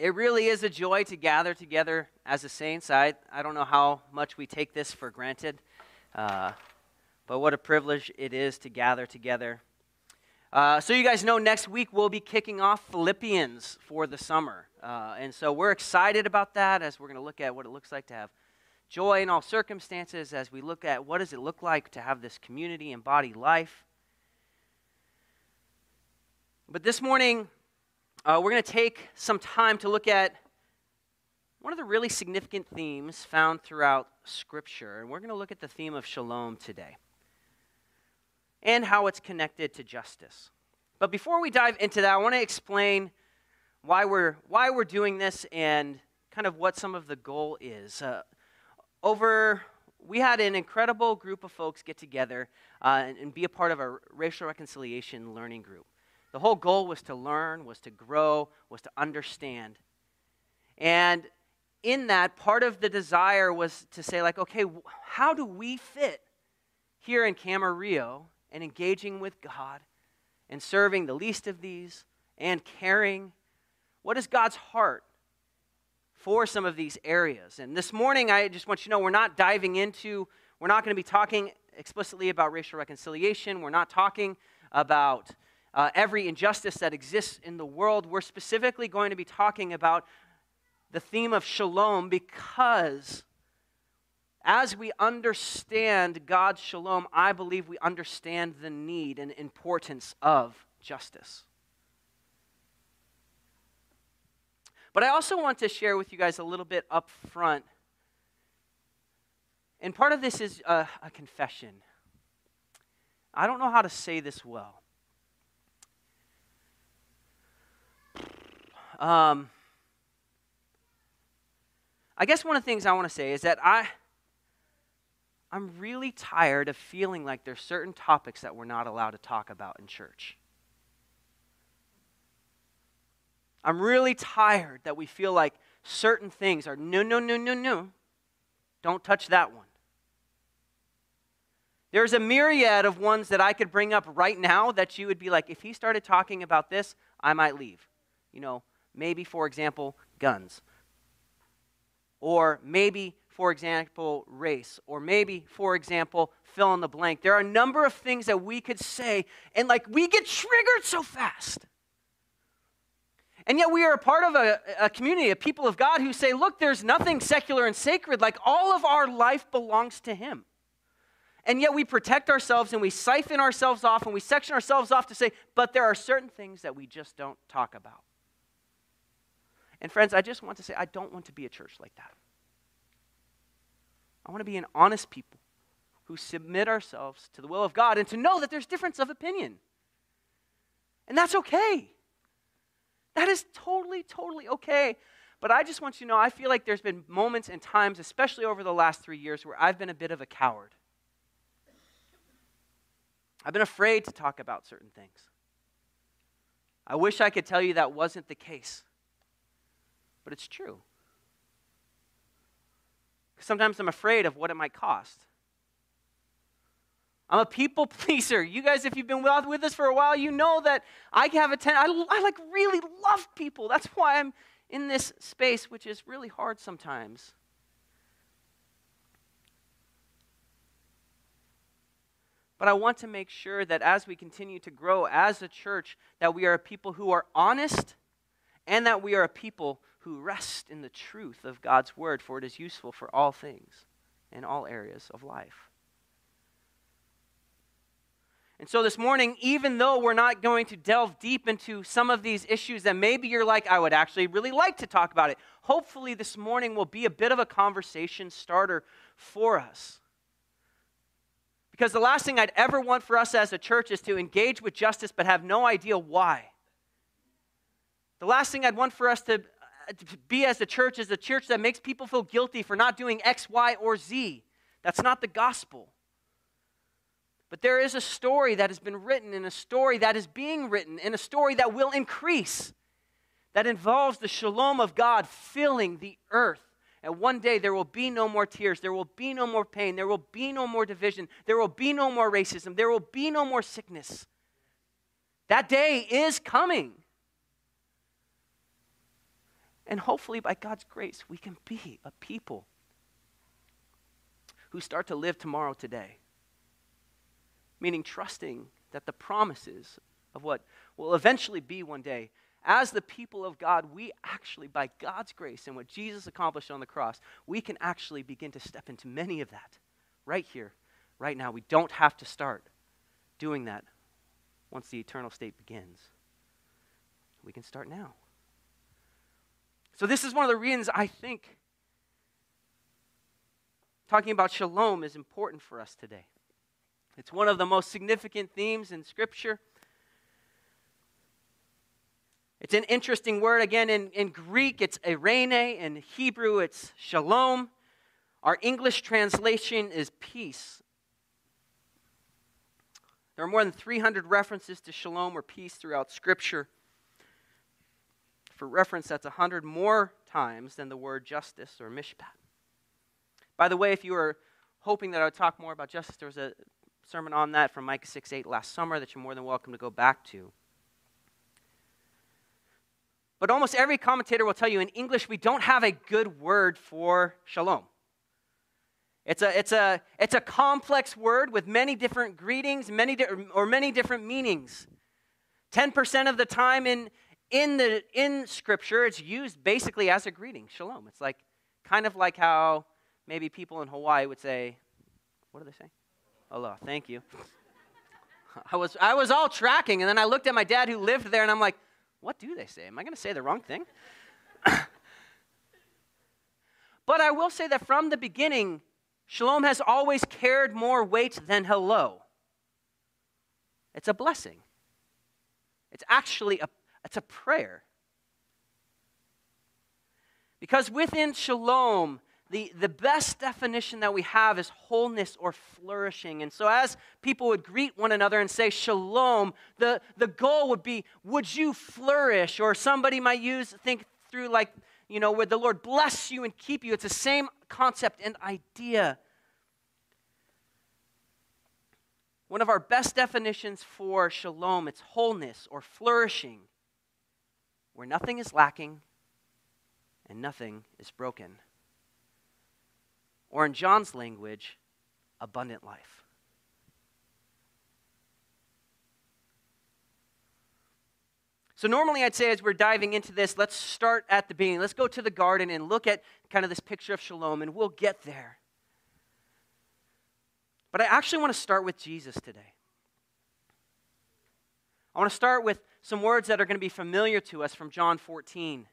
It really is a joy to gather together as a saints. I, I don't know how much we take this for granted, uh, but what a privilege it is to gather together. Uh, so, you guys know next week we'll be kicking off Philippians for the summer. Uh, and so, we're excited about that as we're going to look at what it looks like to have joy in all circumstances, as we look at what does it look like to have this community and body life. But this morning, uh, we're going to take some time to look at one of the really significant themes found throughout Scripture. And we're going to look at the theme of shalom today and how it's connected to justice. But before we dive into that, I want to explain why we're, why we're doing this and kind of what some of the goal is. Uh, over, we had an incredible group of folks get together uh, and, and be a part of a racial reconciliation learning group. The whole goal was to learn, was to grow, was to understand. And in that, part of the desire was to say, like, okay, how do we fit here in Camarillo and engaging with God and serving the least of these and caring? What is God's heart for some of these areas? And this morning, I just want you to know we're not diving into, we're not going to be talking explicitly about racial reconciliation. We're not talking about uh, every injustice that exists in the world, we're specifically going to be talking about the theme of shalom because as we understand God's shalom, I believe we understand the need and importance of justice. But I also want to share with you guys a little bit up front. And part of this is a, a confession. I don't know how to say this well. Um, I guess one of the things I want to say is that I, I'm really tired of feeling like there's certain topics that we're not allowed to talk about in church. I'm really tired that we feel like certain things are no, no, no, no, no. Don't touch that one. There's a myriad of ones that I could bring up right now that you would be like, if he started talking about this, I might leave. You know, Maybe, for example, guns. Or maybe, for example, race. Or maybe, for example, fill in the blank. There are a number of things that we could say, and like we get triggered so fast. And yet, we are a part of a, a, community, a people of God who say, look, there's nothing secular and sacred. Like all of our life belongs to Him. And yet, we protect ourselves and we siphon ourselves off and we section ourselves off to say, but there are certain things that we just don't talk about. And friends, I just want to say, I don't want to be a church like that. I want to be an honest people who submit ourselves to the will of God and to know that there's difference of opinion. And that's okay. That is totally, totally okay. But I just want you to know, I feel like there's been moments and times, especially over the last three years, where I've been a bit of a coward. I've been afraid to talk about certain things. I wish I could tell you that wasn't the case but it's true. Sometimes I'm afraid of what it might cost. I'm a people pleaser. You guys, if you've been with us for a while, you know that I have a ten. I, I like really love people. That's why I'm in this space, which is really hard sometimes. But I want to make sure that as we continue to grow as a church, that we are a people who are honest and that we are a people who rest in the truth of God's word, for it is useful for all things in all areas of life. And so this morning, even though we're not going to delve deep into some of these issues that maybe you're like, I would actually really like to talk about it, hopefully this morning will be a bit of a conversation starter for us. Because the last thing I'd ever want for us as a church is to engage with justice but have no idea why. The last thing I'd want for us to be as a church is a church that makes people feel guilty for not doing X, Y, or Z. That's not the gospel. But there is a story that has been written, and a story that is being written, and a story that will increase that involves the shalom of God filling the earth. And one day there will be no more tears. There will be no more pain. There will be no more division. There will be no more racism. There will be no more sickness. That day is coming. And hopefully, by God's grace, we can be a people who start to live tomorrow today. Meaning, trusting that the promises of what will eventually be one day, as the people of God, we actually, by God's grace and what Jesus accomplished on the cross, we can actually begin to step into many of that right here, right now. We don't have to start doing that once the eternal state begins. We can start now. So, this is one of the reasons I think talking about shalom is important for us today. It's one of the most significant themes in Scripture. It's an interesting word. Again, in, in Greek, it's eirene. In Hebrew, it's shalom. Our English translation is peace. There are more than 300 references to shalom or peace throughout Scripture. For reference, that's 100 more times than the word justice or mishpat. By the way, if you were hoping that I would talk more about justice, there was a sermon on that from Micah 6 8 last summer that you're more than welcome to go back to. But almost every commentator will tell you in English we don't have a good word for shalom. It's a, it's a, it's a complex word with many different greetings many di- or many different meanings. 10% of the time in, in, the, in Scripture, it's used basically as a greeting, shalom. It's like kind of like how maybe people in Hawaii would say, what do they say? Aloha, thank you. I was, I was all tracking, and then I looked at my dad who lived there, and I'm like, what do they say? Am I going to say the wrong thing? but I will say that from the beginning, shalom has always carried more weight than hello. It's a blessing. It's actually a it's a prayer. Because within shalom, the, the best definition that we have is wholeness or flourishing. And so, as people would greet one another and say shalom, the, the goal would be, would you flourish? Or somebody might use, think through like, you know, would the Lord bless you and keep you? It's the same concept and idea. One of our best definitions for shalom, it's wholeness or flourishing where nothing is lacking and nothing is broken. Or in John's language, abundant life. So, normally I'd say as we're diving into this, let's start at the beginning. Let's go to the garden and look at kind of this picture of shalom, and we'll get there. But I actually want to start with Jesus today. I want to start with some words that are going to be familiar to us from John 14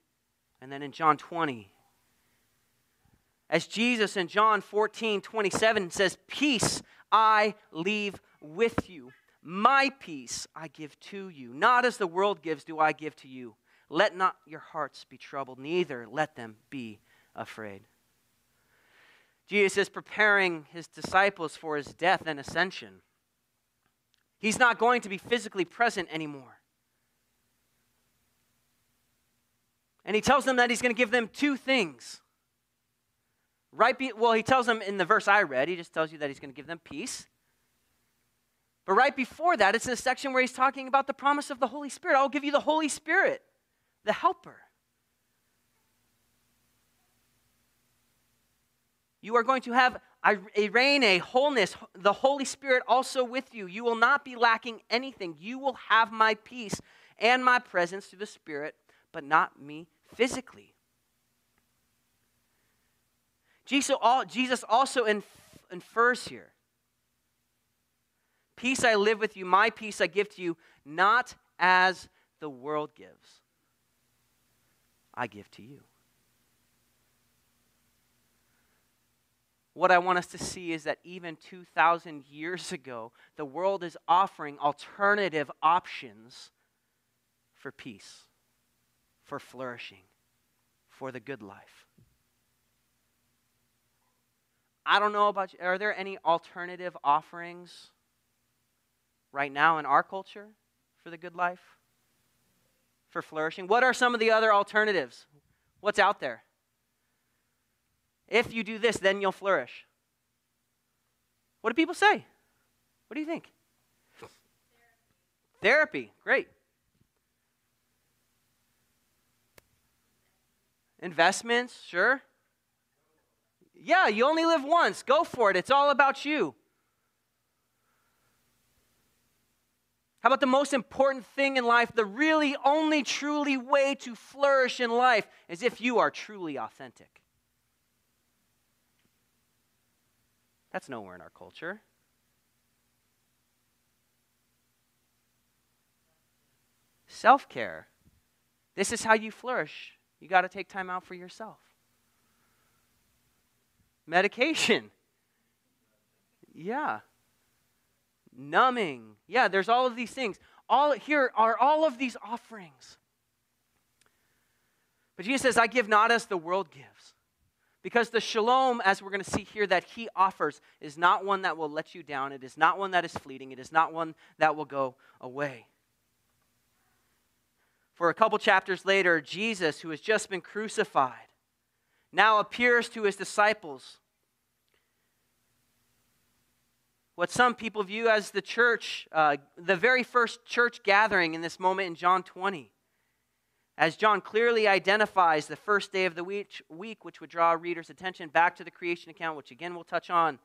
and then in John 20. As Jesus in John 14, 27 says, Peace I leave with you. My peace I give to you. Not as the world gives, do I give to you. Let not your hearts be troubled, neither let them be afraid. Jesus is preparing his disciples for his death and ascension. He's not going to be physically present anymore. And he tells them that he's going to give them two things. Right be, well, he tells them in the verse I read, he just tells you that he's going to give them peace. But right before that, it's in a section where he's talking about the promise of the Holy Spirit. I'll give you the Holy Spirit, the helper. You are going to have eirene, a wholeness, the Holy Spirit also with you. You will not be lacking anything. You will have my peace and my presence through the Spirit, but not me physically. Jesus also infers here Peace I live with you, my peace I give to you, not as the world gives, I give to you. What I want us to see is that even 2,000 years ago, the world is offering alternative options for peace for flourishing, for the good life. I don't know about you. Are there any alternative offerings right now in our culture for the good life? For flourishing? What are some of the other alternatives? What's out there? If you do this, then you'll flourish. What do people say? What do you think? Therapy. Therapy. Great. Investments, sure. Yeah, you only live once. Go for it. It's all about you. How about the most important thing in life? The really only truly way to flourish in life is if you are truly authentic. That's nowhere in our culture. Self care. This is how you flourish. You got to take time out for yourself. Medication. Yeah. Numbing. Yeah, there's all of these things. All here are all of these offerings. But Jesus says, I give not as the world gives. Because the shalom, as we're going to see here, that he offers is not one that will let you down. It is not one that is fleeting. It is not one that will go away. For a couple chapters later, Jesus, who has just been crucified, now appears to his disciples. What some people view as the church, uh, the very first church gathering in this moment in John 20. As John clearly identifies the first day of the week, week, which would draw reader's attention back to the creation account, which again we'll touch on.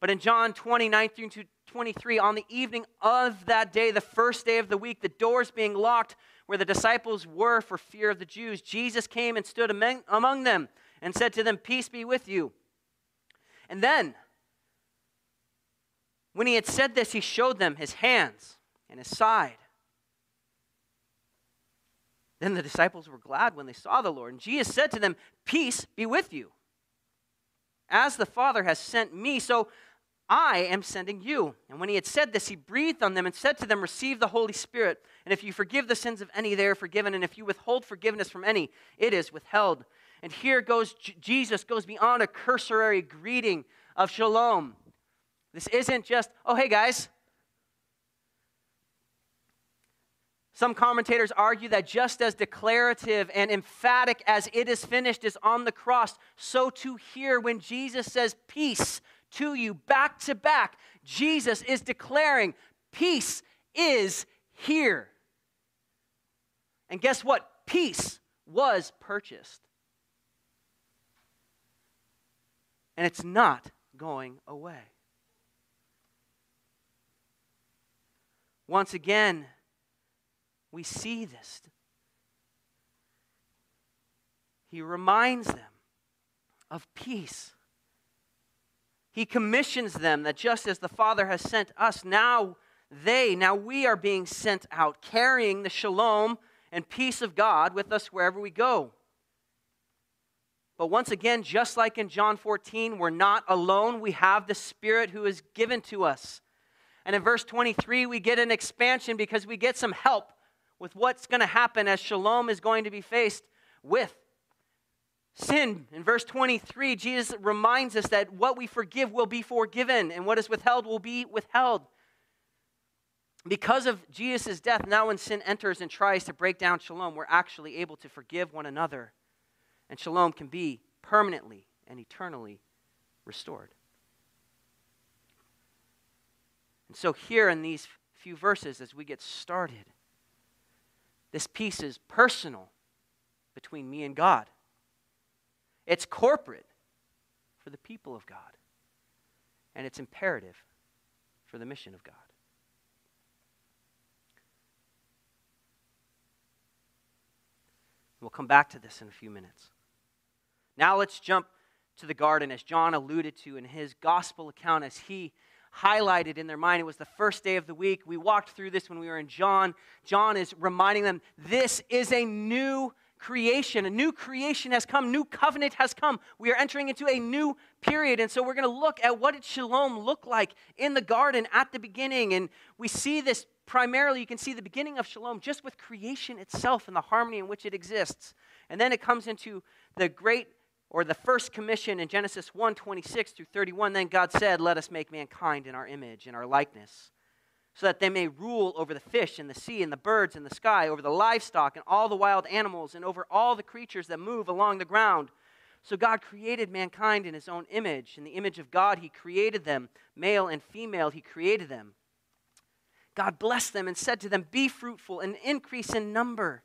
But in John 20, 19 to 23, on the evening of that day, the first day of the week, the doors being locked where the disciples were for fear of the Jews, Jesus came and stood among them and said to them, Peace be with you. And then, when he had said this, he showed them his hands and his side. Then the disciples were glad when they saw the Lord. And Jesus said to them, Peace be with you. As the Father has sent me, so I am sending you. And when he had said this, he breathed on them and said to them, Receive the Holy Spirit. And if you forgive the sins of any, they are forgiven. And if you withhold forgiveness from any, it is withheld. And here goes Jesus goes beyond a cursory greeting of shalom. This isn't just, oh, hey guys. Some commentators argue that just as declarative and emphatic as it is finished is on the cross, so too here when Jesus says peace to you back to back. Jesus is declaring peace is here. And guess what? Peace was purchased. And it's not going away. Once again, we see this. He reminds them of peace. He commissions them that just as the Father has sent us, now they, now we are being sent out, carrying the shalom and peace of God with us wherever we go. But once again, just like in John 14, we're not alone. We have the Spirit who is given to us. And in verse 23, we get an expansion because we get some help with what's going to happen as shalom is going to be faced with sin. In verse 23, Jesus reminds us that what we forgive will be forgiven, and what is withheld will be withheld. Because of Jesus' death, now when sin enters and tries to break down shalom, we're actually able to forgive one another. And shalom can be permanently and eternally restored. And so, here in these few verses, as we get started, this peace is personal between me and God. It's corporate for the people of God. And it's imperative for the mission of God. We'll come back to this in a few minutes. Now let's jump to the garden, as John alluded to in his gospel account, as he highlighted in their mind. It was the first day of the week. We walked through this when we were in John. John is reminding them this is a new creation. A new creation has come, new covenant has come. We are entering into a new period. And so we're going to look at what did shalom look like in the garden at the beginning. And we see this primarily, you can see the beginning of shalom just with creation itself and the harmony in which it exists. And then it comes into the great or the first commission in Genesis 1 26 through 31. Then God said, Let us make mankind in our image, in our likeness so that they may rule over the fish and the sea and the birds in the sky, over the livestock and all the wild animals, and over all the creatures that move along the ground. So God created mankind in his own image. In the image of God, he created them. Male and female, he created them. God blessed them and said to them, Be fruitful and increase in number.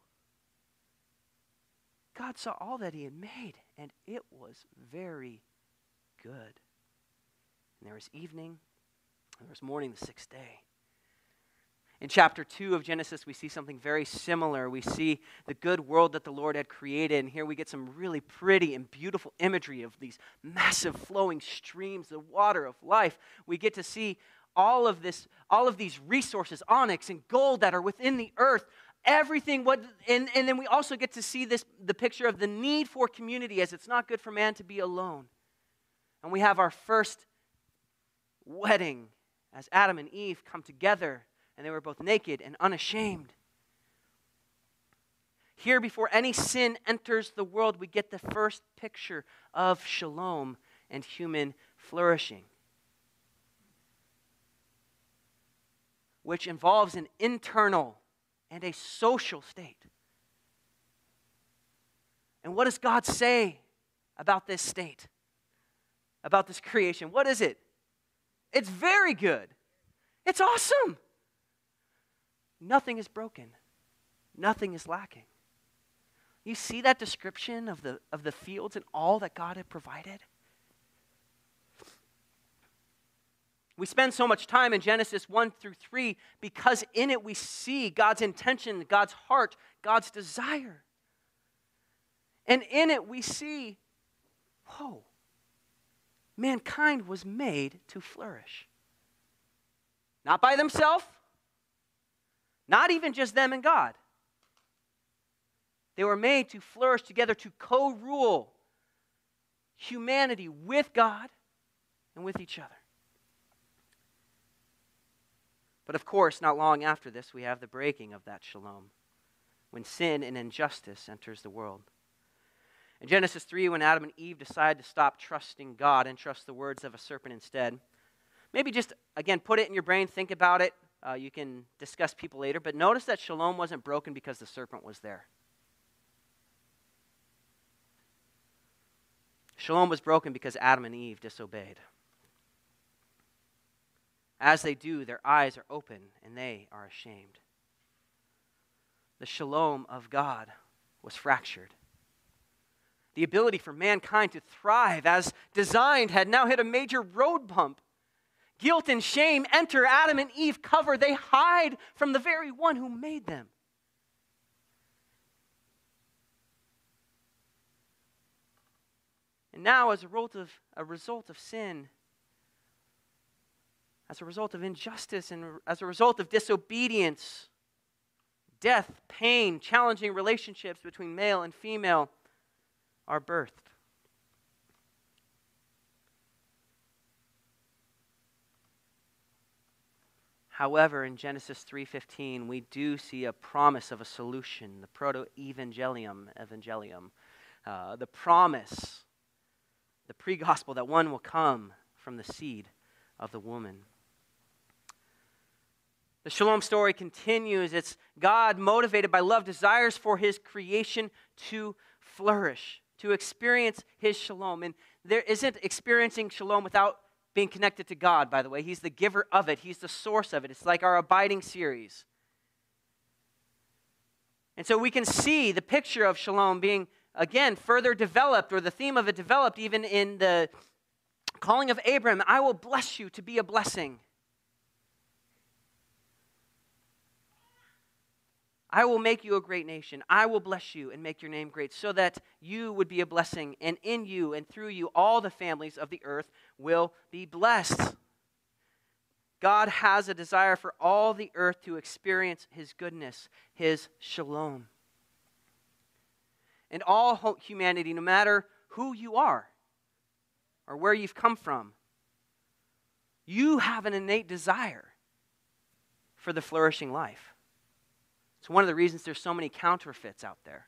God saw all that he had made, and it was very good. And there was evening, and there was morning the sixth day. In chapter 2 of Genesis, we see something very similar. We see the good world that the Lord had created, and here we get some really pretty and beautiful imagery of these massive flowing streams, the water of life. We get to see all of this, all of these resources, onyx and gold that are within the earth, everything what and, and then we also get to see this the picture of the need for community as it's not good for man to be alone. And we have our first wedding as adam and eve come together and they were both naked and unashamed. Here before any sin enters the world we get the first picture of shalom and human flourishing which involves an internal and a social state. And what does God say about this state? About this creation? What is it? It's very good. It's awesome. Nothing is broken. Nothing is lacking. You see that description of the, of the fields and all that God had provided? We spend so much time in Genesis 1 through 3 because in it we see God's intention, God's heart, God's desire. And in it we see, whoa, mankind was made to flourish. Not by themselves, not even just them and God. They were made to flourish together, to co rule humanity with God and with each other. But of course, not long after this, we have the breaking of that shalom, when sin and injustice enters the world. In Genesis 3, when Adam and Eve decide to stop trusting God and trust the words of a serpent instead, maybe just, again, put it in your brain, think about it. Uh, you can discuss people later, but notice that shalom wasn't broken because the serpent was there. Shalom was broken because Adam and Eve disobeyed. As they do, their eyes are open and they are ashamed. The shalom of God was fractured. The ability for mankind to thrive as designed had now hit a major road bump. Guilt and shame enter Adam and Eve cover. They hide from the very one who made them. And now, as a result of, a result of sin, as a result of injustice and as a result of disobedience, death, pain, challenging relationships between male and female are birthed. However, in Genesis 3:15, we do see a promise of a solution, the proto-evangelium, evangelium, uh, the promise, the pre-gospel that one will come from the seed of the woman. The shalom story continues. It's God, motivated by love, desires for his creation to flourish, to experience his shalom. And there isn't experiencing shalom without being connected to God, by the way. He's the giver of it, He's the source of it. It's like our abiding series. And so we can see the picture of shalom being, again, further developed, or the theme of it developed even in the calling of Abram I will bless you to be a blessing. I will make you a great nation. I will bless you and make your name great, so that you would be a blessing, and in you and through you, all the families of the earth will be blessed. God has a desire for all the earth to experience his goodness, his shalom. And all humanity, no matter who you are or where you've come from, you have an innate desire for the flourishing life. It's one of the reasons there's so many counterfeits out there.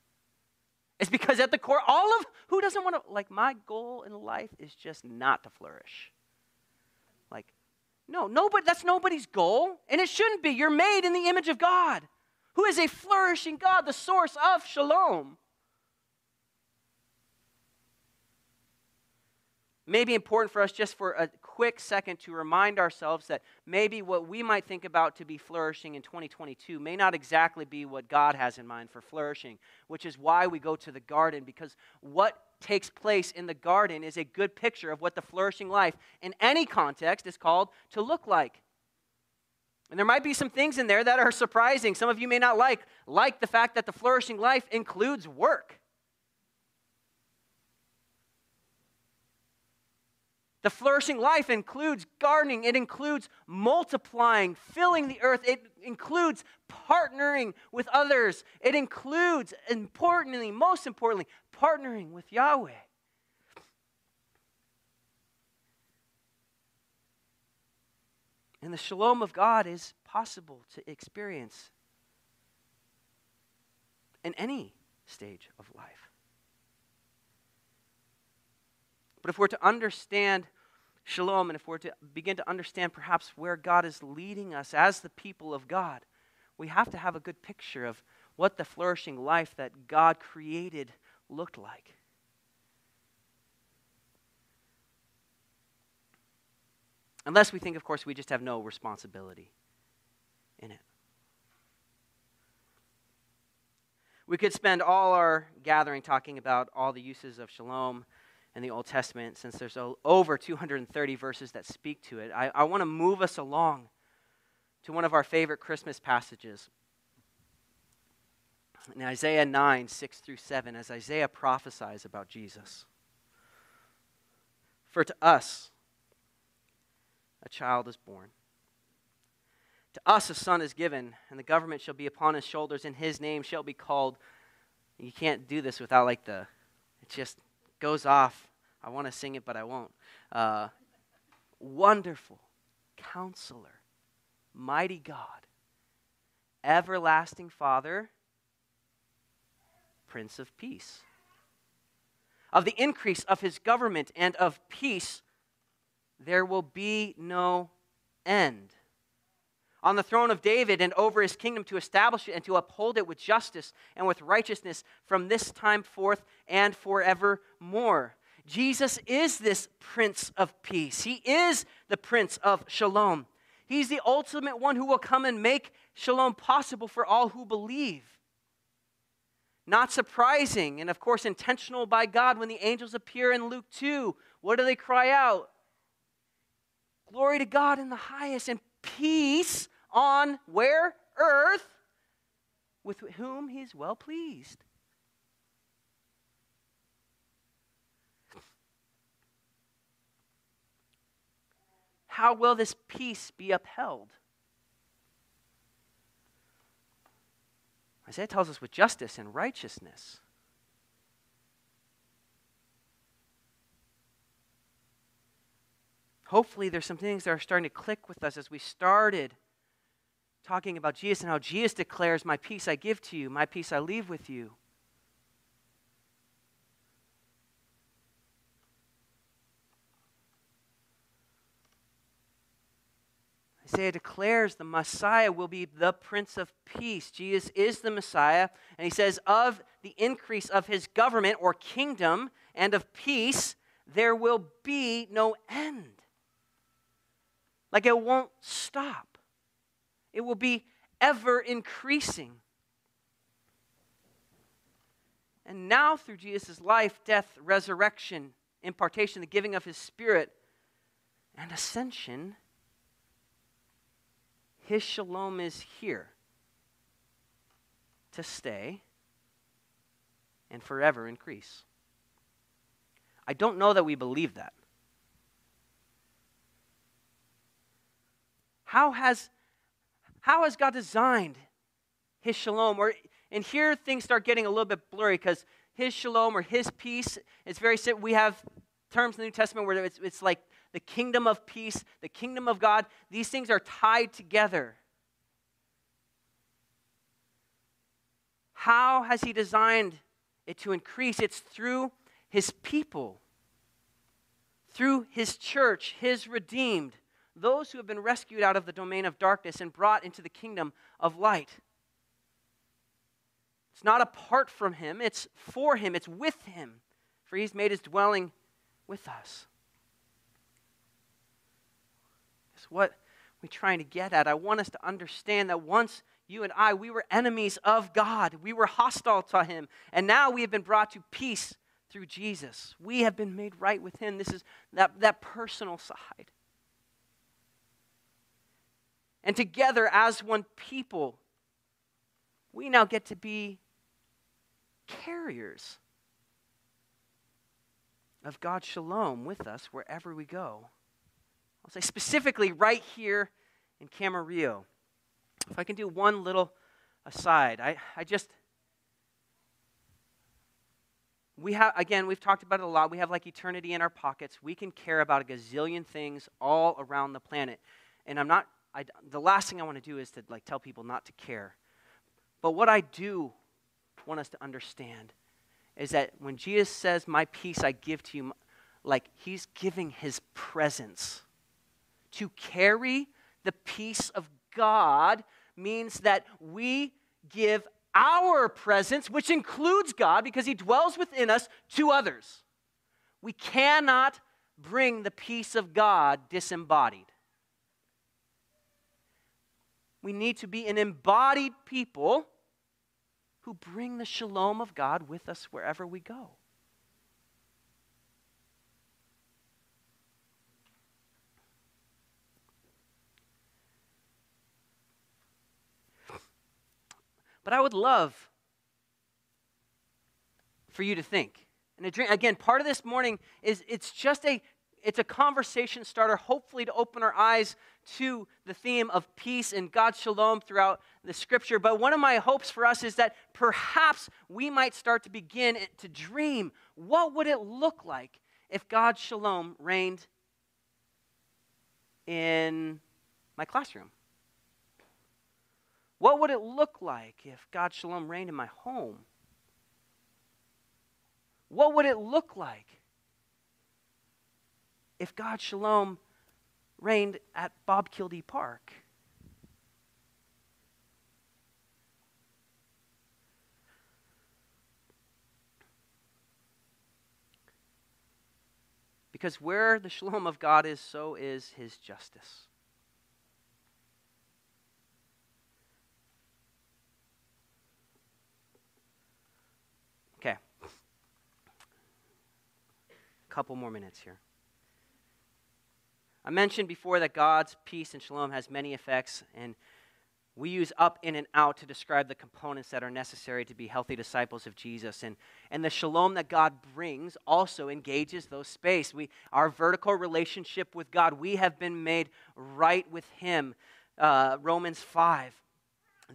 It's because at the core, all of who doesn't want to, like, my goal in life is just not to flourish. Like, no, nobody, that's nobody's goal, and it shouldn't be. You're made in the image of God, who is a flourishing God, the source of shalom. may be important for us just for a quick second to remind ourselves that maybe what we might think about to be flourishing in 2022 may not exactly be what God has in mind for flourishing, which is why we go to the garden, because what takes place in the garden is a good picture of what the flourishing life in any context is called to look like. And there might be some things in there that are surprising. Some of you may not like, like the fact that the flourishing life includes work. The flourishing life includes gardening, it includes multiplying, filling the earth, it includes partnering with others, it includes, importantly, most importantly, partnering with Yahweh. And the shalom of God is possible to experience in any stage of life. But if we're to understand shalom and if we're to begin to understand perhaps where God is leading us as the people of God, we have to have a good picture of what the flourishing life that God created looked like. Unless we think, of course, we just have no responsibility in it. We could spend all our gathering talking about all the uses of shalom in the Old Testament, since there's over 230 verses that speak to it, I, I want to move us along to one of our favorite Christmas passages. In Isaiah 9, 6 through 7, as Isaiah prophesies about Jesus. For to us a child is born. To us a son is given, and the government shall be upon his shoulders, and his name shall be called. You can't do this without like the, it's just goes off. I want to sing it, but I won't. Uh, wonderful counselor, mighty God, everlasting Father, Prince of Peace. Of the increase of his government and of peace, there will be no end on the throne of David and over his kingdom to establish it and to uphold it with justice and with righteousness from this time forth and forevermore. Jesus is this Prince of Peace. He is the Prince of Shalom. He's the ultimate one who will come and make shalom possible for all who believe. Not surprising, and of course, intentional by God when the angels appear in Luke 2. What do they cry out? Glory to God in the highest, and peace on where? Earth, with whom he is well pleased. How will this peace be upheld? Isaiah tells us with justice and righteousness. Hopefully, there's some things that are starting to click with us as we started talking about Jesus and how Jesus declares, My peace I give to you, my peace I leave with you. Isaiah declares the Messiah will be the Prince of Peace. Jesus is the Messiah. And he says, Of the increase of his government or kingdom and of peace, there will be no end. Like it won't stop it will be ever increasing. And now, through Jesus' life, death, resurrection, impartation, the giving of his spirit, and ascension, his shalom is here to stay and forever increase. I don't know that we believe that. How has how has God designed his shalom? Or, and here things start getting a little bit blurry because his shalom or his peace, it's very simple. We have terms in the New Testament where it's, it's like the kingdom of peace, the kingdom of God. These things are tied together. How has he designed it to increase, it's through his people, through his church, his redeemed, those who have been rescued out of the domain of darkness and brought into the kingdom of light. It's not apart from him, it's for him, it's with him, for he's made his dwelling with us. It's what we're trying to get at. I want us to understand that once you and I, we were enemies of God. We were hostile to Him. And now we have been brought to peace through Jesus. We have been made right with Him. This is that, that personal side. And together, as one people, we now get to be carriers of God's shalom with us wherever we go. I'll say specifically right here in Camarillo. If I can do one little aside, I, I just. We have, again, we've talked about it a lot. We have like eternity in our pockets. We can care about a gazillion things all around the planet. And I'm not, I, the last thing I want to do is to like tell people not to care. But what I do want us to understand is that when Jesus says, My peace I give to you, like he's giving his presence. To carry the peace of God means that we give our presence, which includes God because He dwells within us, to others. We cannot bring the peace of God disembodied. We need to be an embodied people who bring the shalom of God with us wherever we go. But I would love for you to think. And again, part of this morning is it's just a it's a conversation starter, hopefully to open our eyes to the theme of peace and God's shalom throughout the scripture. But one of my hopes for us is that perhaps we might start to begin to dream what would it look like if God's shalom reigned in my classroom? What would it look like if God's shalom reigned in my home? What would it look like if God's shalom reigned at Bob Kildee Park? Because where the shalom of God is, so is his justice. Okay. a Couple more minutes here. I mentioned before that God's peace and shalom has many effects, and we use up, in, and out to describe the components that are necessary to be healthy disciples of Jesus. And, and the shalom that God brings also engages those space. We, our vertical relationship with God, we have been made right with Him. Uh, Romans 5.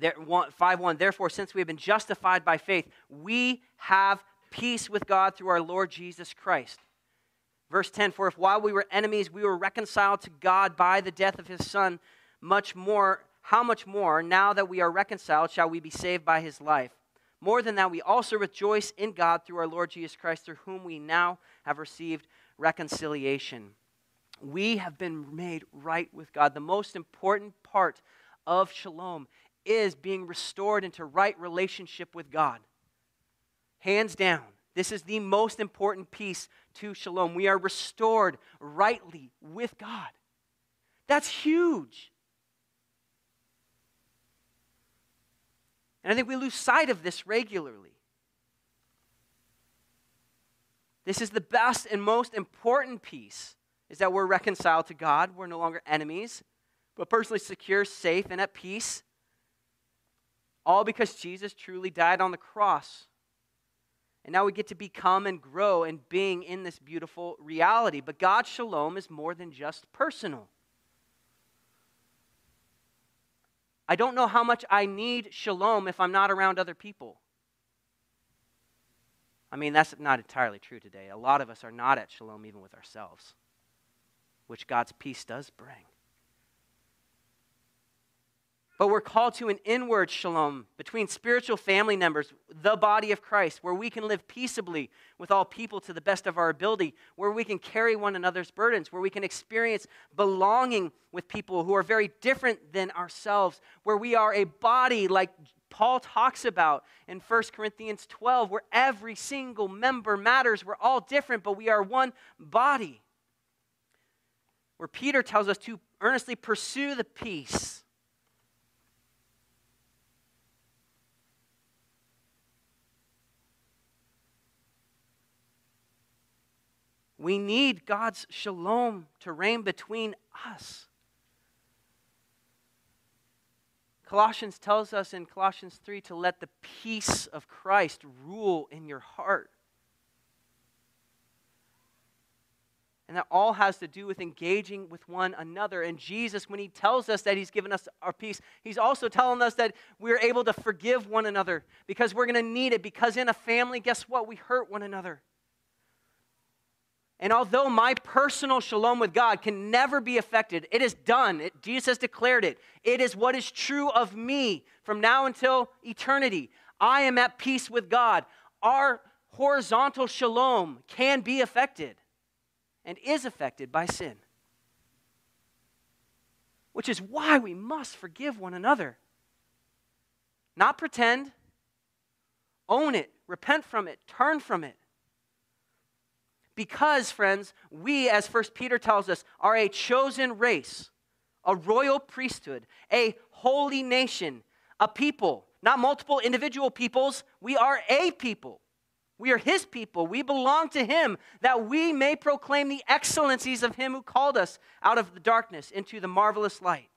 There, 5 1 Therefore, since we have been justified by faith, we have peace with God through our Lord Jesus Christ Verse 10 For if while we were enemies, we were reconciled to God by the death of his Son, much more, how much more, now that we are reconciled, shall we be saved by his life? More than that, we also rejoice in God through our Lord Jesus Christ, through whom we now have received reconciliation. We have been made right with God. The most important part of shalom is being restored into right relationship with God. Hands down. This is the most important piece to shalom. We are restored rightly with God. That's huge. And I think we lose sight of this regularly. This is the best and most important piece is that we're reconciled to God. We're no longer enemies, but personally secure, safe, and at peace. All because Jesus truly died on the cross and now we get to become and grow and being in this beautiful reality. But God's shalom is more than just personal. I don't know how much I need shalom if I'm not around other people. I mean, that's not entirely true today. A lot of us are not at shalom even with ourselves, which God's peace does bring. But we're called to an inward shalom between spiritual family members, the body of Christ, where we can live peaceably with all people to the best of our ability, where we can carry one another's burdens, where we can experience belonging with people who are very different than ourselves, where we are a body like Paul talks about in 1 Corinthians 12, where every single member matters. We're all different, but we are one body. Where Peter tells us to earnestly pursue the peace We need God's shalom to reign between us. Colossians tells us in Colossians 3 to let the peace of Christ rule in your heart. And that all has to do with engaging with one another. And Jesus, when he tells us that he's given us our peace, he's also telling us that we're able to forgive one another because we're going to need it. Because in a family, guess what? We hurt one another. And although my personal shalom with God can never be affected, it is done. It, Jesus has declared it. It is what is true of me from now until eternity. I am at peace with God. Our horizontal shalom can be affected and is affected by sin, which is why we must forgive one another. Not pretend, own it, repent from it, turn from it. Because, friends, we, as First Peter tells us, are a chosen race, a royal priesthood, a holy nation, a people, not multiple individual peoples. We are a people. We are his people. We belong to him that we may proclaim the excellencies of him who called us out of the darkness into the marvelous light.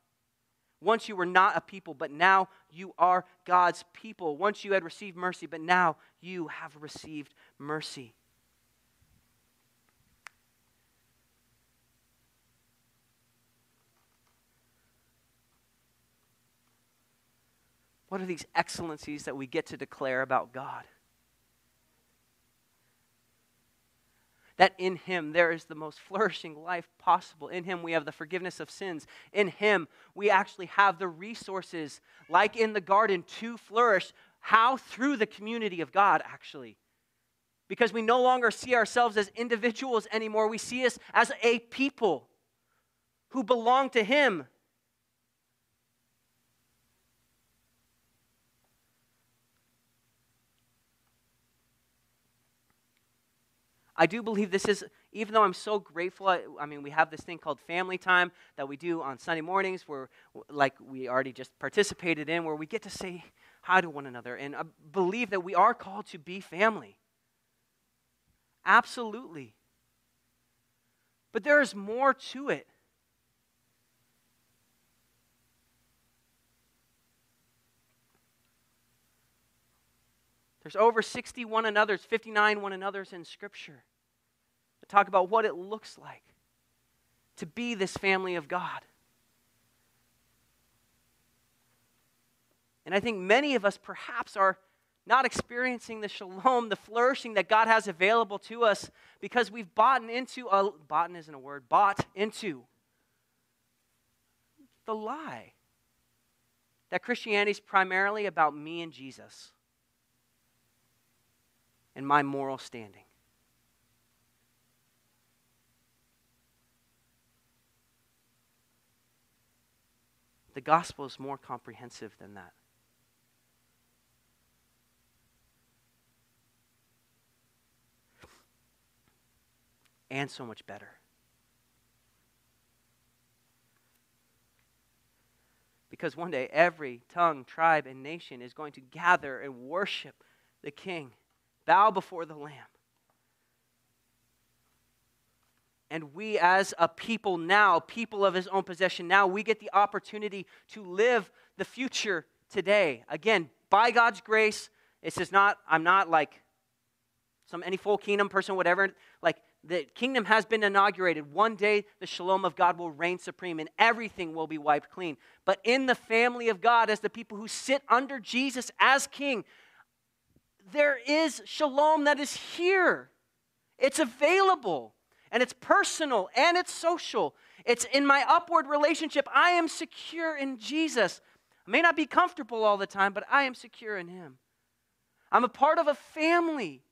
Once you were not a people, but now you are God's people. Once you had received mercy, but now you have received mercy. What are these excellencies that we get to declare about God? That in Him there is the most flourishing life possible. In Him we have the forgiveness of sins. In Him we actually have the resources, like in the garden, to flourish. How? Through the community of God, actually. Because we no longer see ourselves as individuals anymore, we see us as a people who belong to Him. I do believe this is, even though I'm so grateful, I, I, mean, we have this thing called family time that we do on Sunday mornings where, like we already just participated in, where we get to say hi to one another. And I believe that we are called to be family. Absolutely. But there is more to it. There's over 60 one another's, 59 one another's in Scripture talk about what it looks like to be this family of God. And I think many of us perhaps are not experiencing the shalom, the flourishing that God has available to us because we've bought into a bought isn't a word, bought into the lie that Christianity is primarily about me and Jesus and my moral standing. The gospel is more comprehensive than that. And so much better. Because one day every tongue, tribe, and nation is going to gather and worship the King, bow before the Lamb. And we, as a people now, people of his own possession now, we get the opportunity to live the future today. Again, by God's grace, it's is not, I'm not like some any full kingdom person, whatever. Like the kingdom has been inaugurated. One day the shalom of God will reign supreme and everything will be wiped clean. But in the family of God, as the people who sit under Jesus as king, there is shalom that is here. It's available and it's personal and it's social. It's in my upward relationship. I am secure in Jesus. I may not be comfortable all the time, but I am secure in Him. I'm a part of a family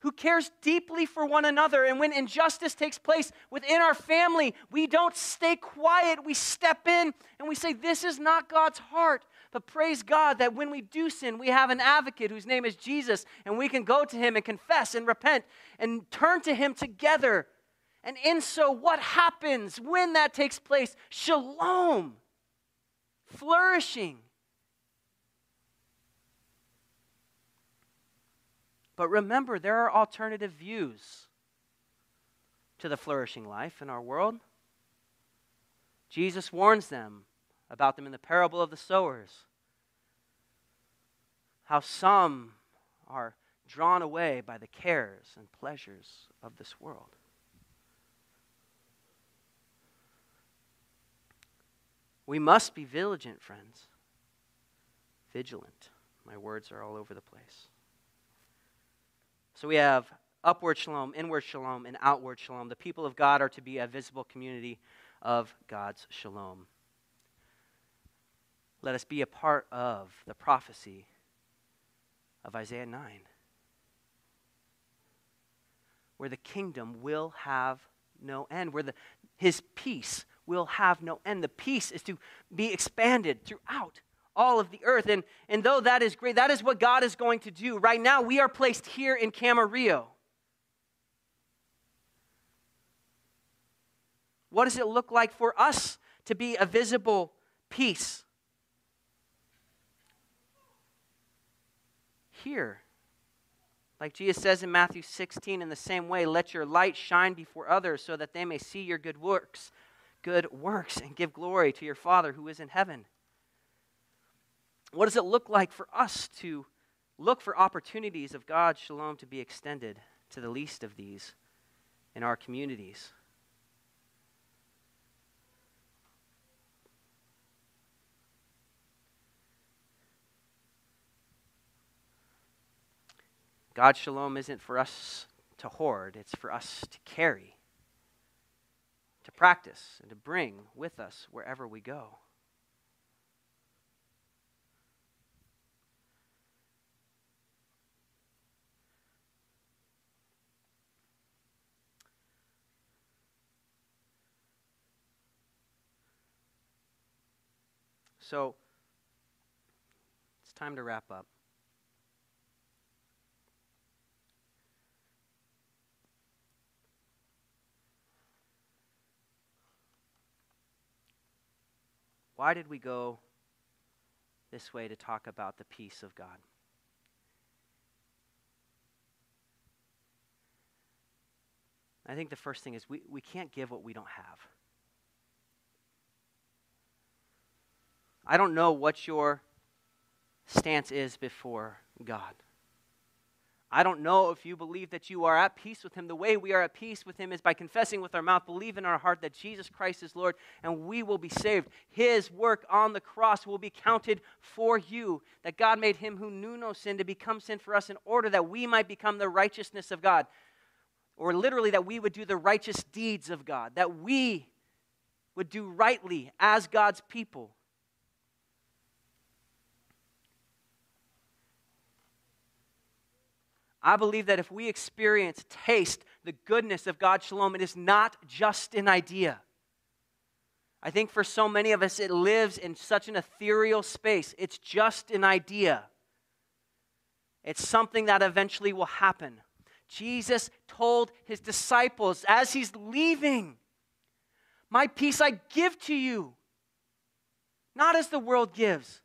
who cares deeply for one another. And when injustice takes place within our family, we don't stay quiet. We step in and we say, This is not God's heart. But praise God that when we do sin, we have an advocate whose name is Jesus, and we can go to him and confess and repent and turn to him together. And in so, what happens when that takes place? Shalom, flourishing. But remember, there are alternative views to the flourishing life in our world. Jesus warns them about them in the parable of the sowers. How some are drawn away by the cares and pleasures of this world. We must be vigilant, friends. Vigilant. My words are all over the place. So we have upward shalom, inward shalom, and outward shalom. The people of God are to be a visible community of God's shalom. Let us be a part of the prophecy of Isaiah 9, where the kingdom will have no end, where the, his peace will have no end. The peace is to be expanded throughout all of the earth. And, and though that is great, that is what God is going to do. Right now, we are placed here in Camarillo. What does it look like for us to be a visible peace? Here. Like Jesus says in Matthew 16, in the same way, let your light shine before others so that they may see your good works, good works, and give glory to your Father who is in heaven. What does it look like for us to look for opportunities of God's shalom to be extended to the least of these in our communities? God's shalom isn't for us to hoard, it's for us to carry, to practice, and to bring with us wherever we go. So, it's time to wrap up. Why did we go this way to talk about the peace of God? I think the first thing is we, we can't give what we don't have. I don't know what your stance is before God. I don't know if you believe that you are at peace with Him. The way we are at peace with Him is by confessing with our mouth, believe in our heart that Jesus Christ is Lord, and we will be saved. His work on the cross will be counted for you. That God made Him who knew no sin to become sin for us in order that we might become the righteousness of God. Or literally, that we would do the righteous deeds of God, that we would do rightly as God's people. I believe that if we experience, taste the goodness of God's shalom, it is not just an idea. I think for so many of us, it lives in such an ethereal space. It's just an idea, it's something that eventually will happen. Jesus told his disciples as he's leaving, My peace I give to you, not as the world gives.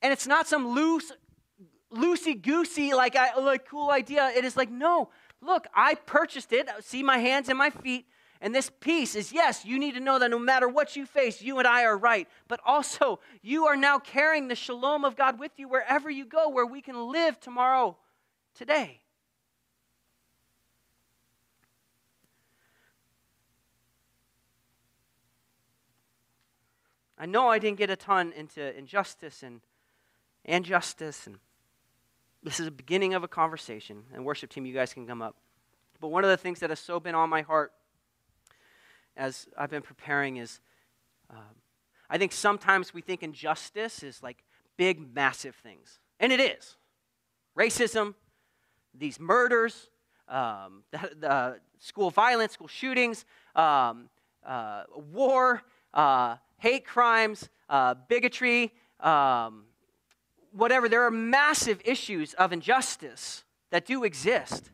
And it's not some loose loosey goosey, like, I, like cool idea. It is like, no, look, I purchased it. See my hands and my feet. And this peace is yes, you need to know that no matter what you face, you and I are right. But also, you are now carrying the shalom of God with you wherever you go, where we can live tomorrow, today. I know I didn't get a ton into injustice and injustice and this is the beginning of a conversation. And worship team, you guys can come up. But one of the things that has so been on my heart as I've been preparing is um, I think sometimes we think injustice is like big, massive things. And it is. Racism, these murders, um, the, the, school violence, school shootings, um, uh, war, uh, hate crimes, uh, bigotry, um, whatever. There are massive issues of injustice that do exist.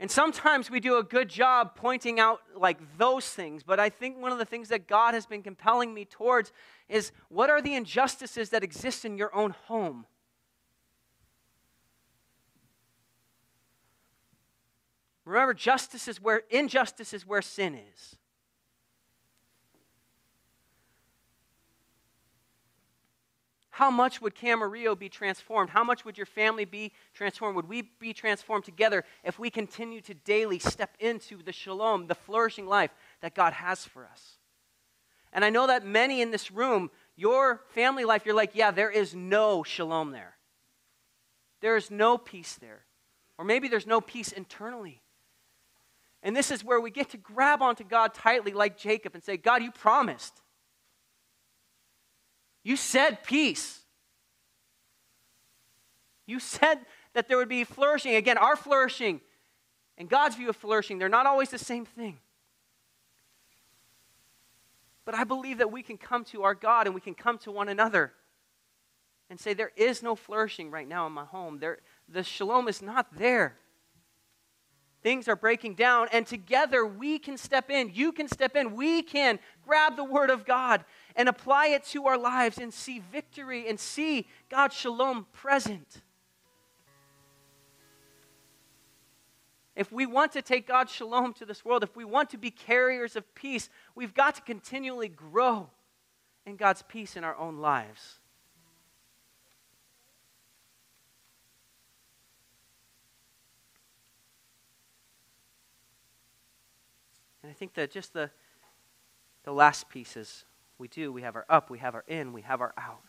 And sometimes we do a good job pointing out like those things, but I think one of the things that God has been compelling me towards is what are the injustices that exist in your own home? Remember, justice is where injustice is where sin is. How much would Camarillo be transformed? How much would your family be transformed? Would we be transformed together if we continue to daily step into the shalom, the flourishing life that God has for us? And I know that many in this room, your family life, you're like, yeah, there is no shalom there. There is no peace there. Or maybe there's no peace internally. And this is where we get to grab onto God tightly, like Jacob, and say, God, you promised. You said peace. You said that there would be flourishing. Again, our flourishing and God's view of flourishing, they're not always the same thing. But I believe that we can come to our God and we can come to one another and say, There is no flourishing right now in my home. There, the shalom is not there. Things are breaking down, and together we can step in. You can step in. We can grab the Word of God and apply it to our lives and see victory and see God's shalom present. If we want to take God's shalom to this world, if we want to be carriers of peace, we've got to continually grow in God's peace in our own lives. And I think that just the, the last piece is we do. We have our up, we have our in, we have our out.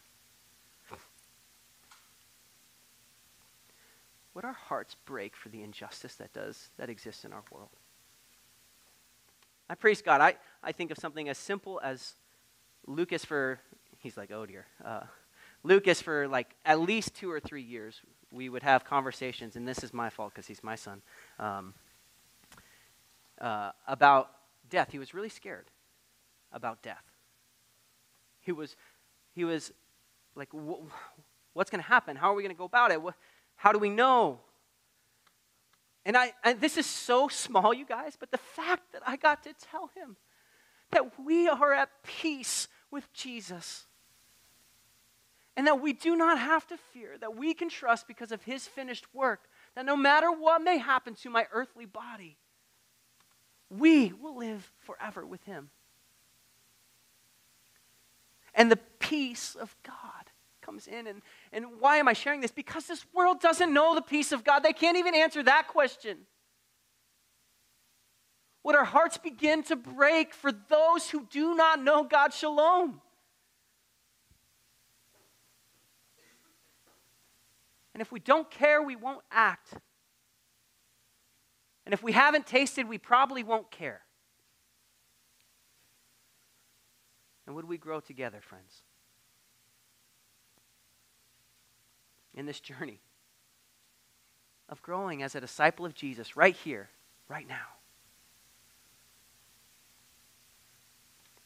Would our hearts break for the injustice that does that exists in our world? I praise God. I, I think of something as simple as Lucas for he's like, oh dear. Uh, Lucas for like at least two or three years, we would have conversations, and this is my fault because he's my son, um, uh, about death. He was really scared about death. He was, he was like, what's going to happen? How are we going to go about it? How do we know? And I, and this is so small, you guys, but the fact that I got to tell him that we are at peace with Jesus and that we do not have to fear, that we can trust because of his finished work, that no matter what may happen to my earthly body, we will live forever with him and the peace of God comes in. And, and why am I sharing this? Because this world doesn't know the peace of God. They can't even answer that question. Would our hearts begin to break for those who do not know God's shalom? And if we don't care, we won't act. And if we haven't tasted, we probably won't care. And would we grow together, friends? In this journey of growing as a disciple of Jesus right here, right now.